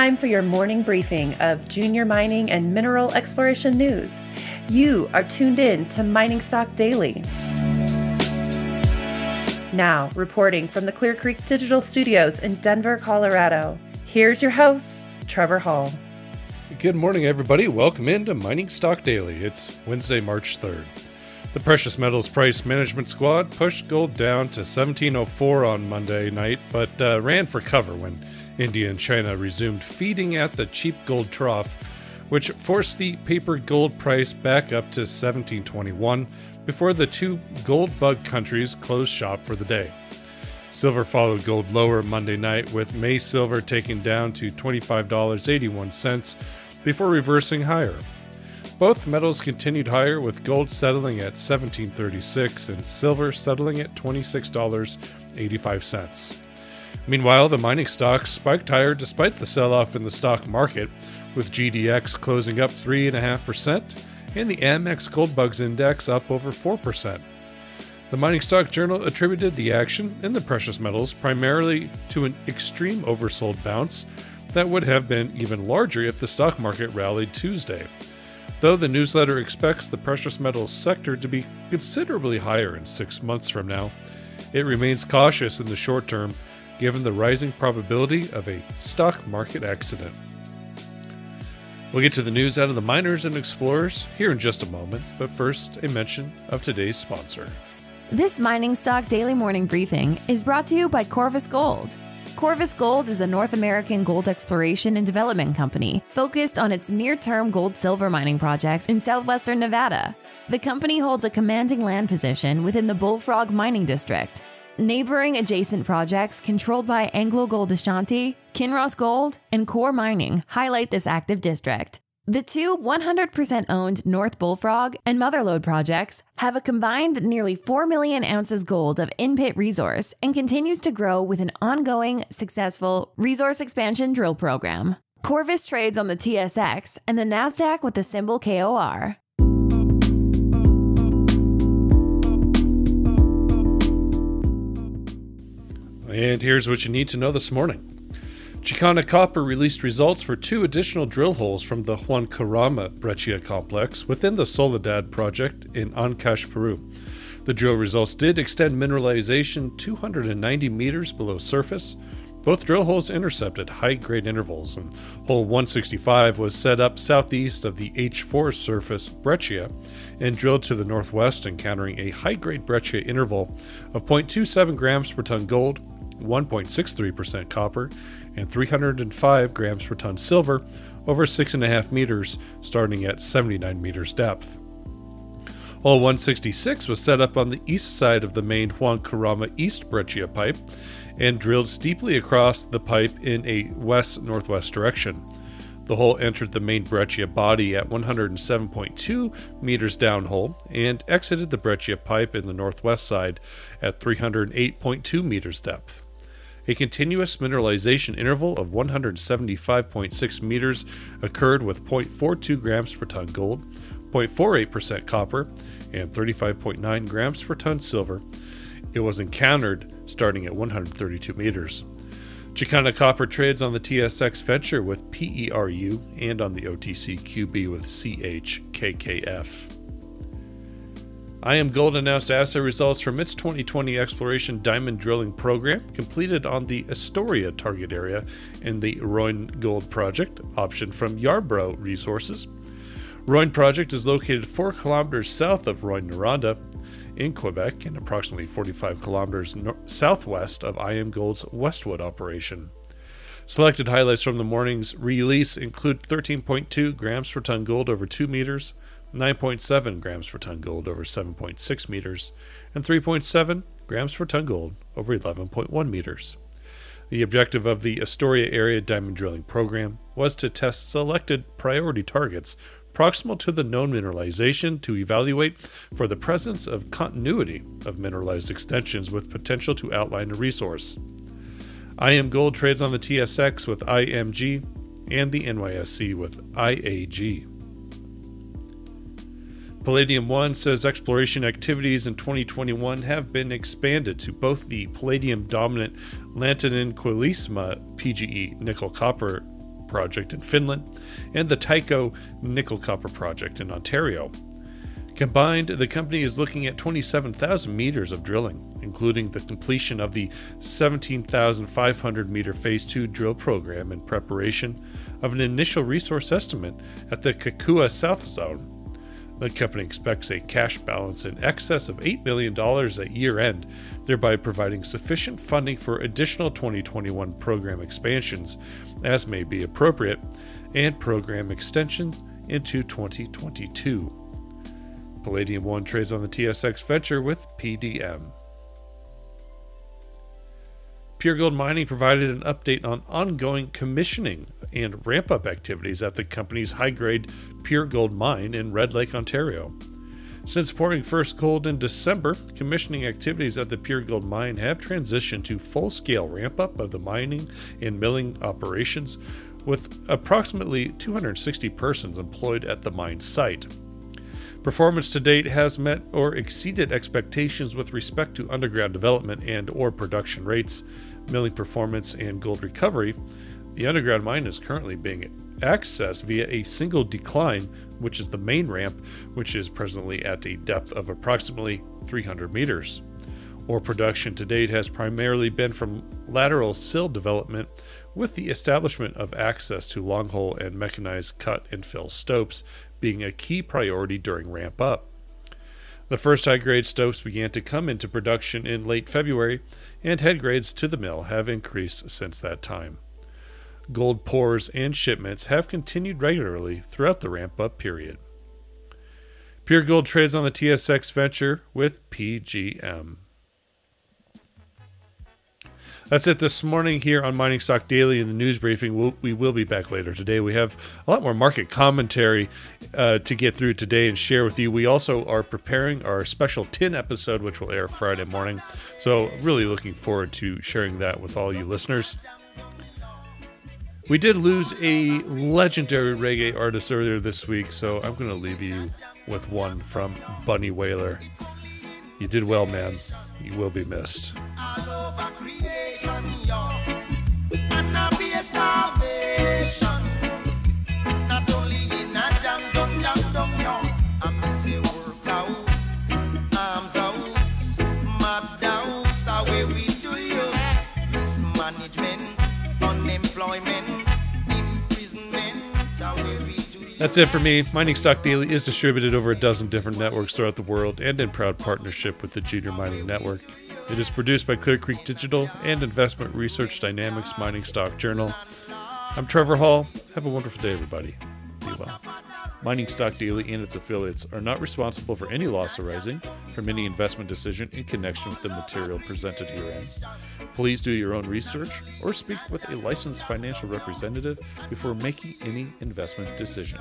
time for your morning briefing of junior mining and mineral exploration news. You are tuned in to Mining Stock Daily. Now, reporting from the Clear Creek Digital Studios in Denver, Colorado, here's your host, Trevor Hall. Good morning, everybody. Welcome into Mining Stock Daily. It's Wednesday, March 3rd. The Precious Metals Price Management Squad pushed gold down to 1704 on Monday night, but uh, ran for cover when India and China resumed feeding at the cheap gold trough, which forced the paper gold price back up to 1721 before the two gold bug countries closed shop for the day. Silver followed gold lower Monday night, with May silver taking down to $25.81 before reversing higher. Both metals continued higher, with gold settling at 1736 and silver settling at $26.85. Meanwhile, the mining stocks spiked higher despite the sell off in the stock market, with GDX closing up 3.5% and the AMEX Gold Bugs Index up over 4%. The Mining Stock Journal attributed the action in the precious metals primarily to an extreme oversold bounce that would have been even larger if the stock market rallied Tuesday. Though the newsletter expects the precious metals sector to be considerably higher in six months from now, it remains cautious in the short term given the rising probability of a stock market accident. We'll get to the news out of the miners and explorers here in just a moment, but first, a mention of today's sponsor. This Mining Stock Daily Morning Briefing is brought to you by Corvus Gold. Corvus Gold is a North American gold exploration and development company focused on its near term gold silver mining projects in southwestern Nevada. The company holds a commanding land position within the Bullfrog Mining District. Neighboring adjacent projects controlled by Anglo Gold Ashanti, Kinross Gold, and Coeur Mining highlight this active district. The two 100% owned North Bullfrog and Motherlode projects have a combined nearly 4 million ounces gold of in pit resource and continues to grow with an ongoing, successful resource expansion drill program. Corvus trades on the TSX and the NASDAQ with the symbol KOR. And here's what you need to know this morning. Chakana Copper released results for two additional drill holes from the Huancarama breccia complex within the Soledad project in Ancash, Peru. The drill results did extend mineralization 290 meters below surface. Both drill holes intercepted high grade intervals, and hole 165 was set up southeast of the H4 surface breccia and drilled to the northwest, encountering a high grade breccia interval of 0.27 grams per ton gold, 1.63% copper, and 305 grams per ton silver over 6.5 meters, starting at 79 meters depth. Hole 166 was set up on the east side of the main Huancarama East Breccia pipe and drilled steeply across the pipe in a west northwest direction. The hole entered the main breccia body at 107.2 meters downhole and exited the breccia pipe in the northwest side at 308.2 meters depth. A continuous mineralization interval of 175.6 meters occurred with 0.42 grams per ton gold, 0.48% copper, and 35.9 grams per ton silver. It was encountered starting at 132 meters. Chakana Copper trades on the TSX Venture with PERU and on the OTC QB with CHKKF. IAMGOLD announced assay results from its 2020 exploration diamond drilling program completed on the Astoria target area in the Rouyn Gold Project, option from Yorbeau Resources. Rouyn Project is located 4 kilometers south of Rouyn-Noranda in Quebec and approximately 45 kilometers southwest of IAM Gold's Westwood operation. Selected highlights from the morning's release include 13.2 grams per ton gold over 2 meters, 9.7 grams per ton gold over 7.6 meters, and 3.7 grams per ton gold over 11.1 meters. The objective of the Astoria Area Diamond Drilling Program was to test selected priority targets proximal to the known mineralization to evaluate for the presence of continuity of mineralized extensions with potential to outline a resource. IAMGOLD trades on the TSX with IMG and the NYSE with IAG. Palladium One says exploration activities in 2021 have been expanded to both the palladium dominant Läntinen Koillismaa PGE nickel copper project in Finland and the Tyko nickel copper project in Ontario. Combined, the company is looking at 27,000 meters of drilling, including the completion of the 17,500 meter Phase 2 drill program in preparation of an initial resource estimate at the Kaukua South Zone. The company expects a cash balance in excess of $8 million at year end, thereby providing sufficient funding for additional 2021 program expansions, as may be appropriate, and program extensions into 2022. Palladium One trades on the TSX Venture with PDM. Pure Gold Mining provided an update on ongoing commissioning and ramp up activities at the company's high grade Pure Gold mine in Red Lake, Ontario. Since pouring first gold in December, commissioning activities at the Pure Gold mine have transitioned to full scale ramp up of the mining and milling operations, with approximately 260 persons employed at the mine site. Performance to date has met or exceeded expectations with respect to underground development and or production rates, milling performance, and gold recovery. The underground mine is currently being accessed via a single decline, which is the main ramp, which is presently at a depth of approximately 300 meters. Ore production to date has primarily been from lateral sill development, with the establishment of access to longhole and mechanized cut and fill stopes being a key priority during ramp up. The first high grade stopes began to come into production in late February, and head grades to the mill have increased since that time. Gold pours and shipments have continued regularly throughout the ramp up period. Pure Gold trades on the TSX Venture with PGM. That's it this morning here on Mining Stock Daily in the news briefing. We'll, we will be back later today. We have a lot more market commentary uh, to get through today and share with you. We also are preparing our special tin episode, which will air Friday morning. So, really looking forward to sharing that with all you listeners. We did lose a legendary reggae artist earlier this week, so I'm going to leave you with one from Bunny Wailer. You did well, man. You will be missed. That's it for me. Mining Stock Daily is distributed over a dozen different networks throughout the world and in proud partnership with the Junior Mining Network. It is produced by Clear Creek Digital and Investment Research Dynamics Mining Stock Journal. I'm Trevor Hall. Have a wonderful day, everybody. Be well. Mining Stock Daily and its affiliates are not responsible for any loss arising from any investment decision in connection with the material presented herein. Please do your own research or speak with a licensed financial representative before making any investment decision.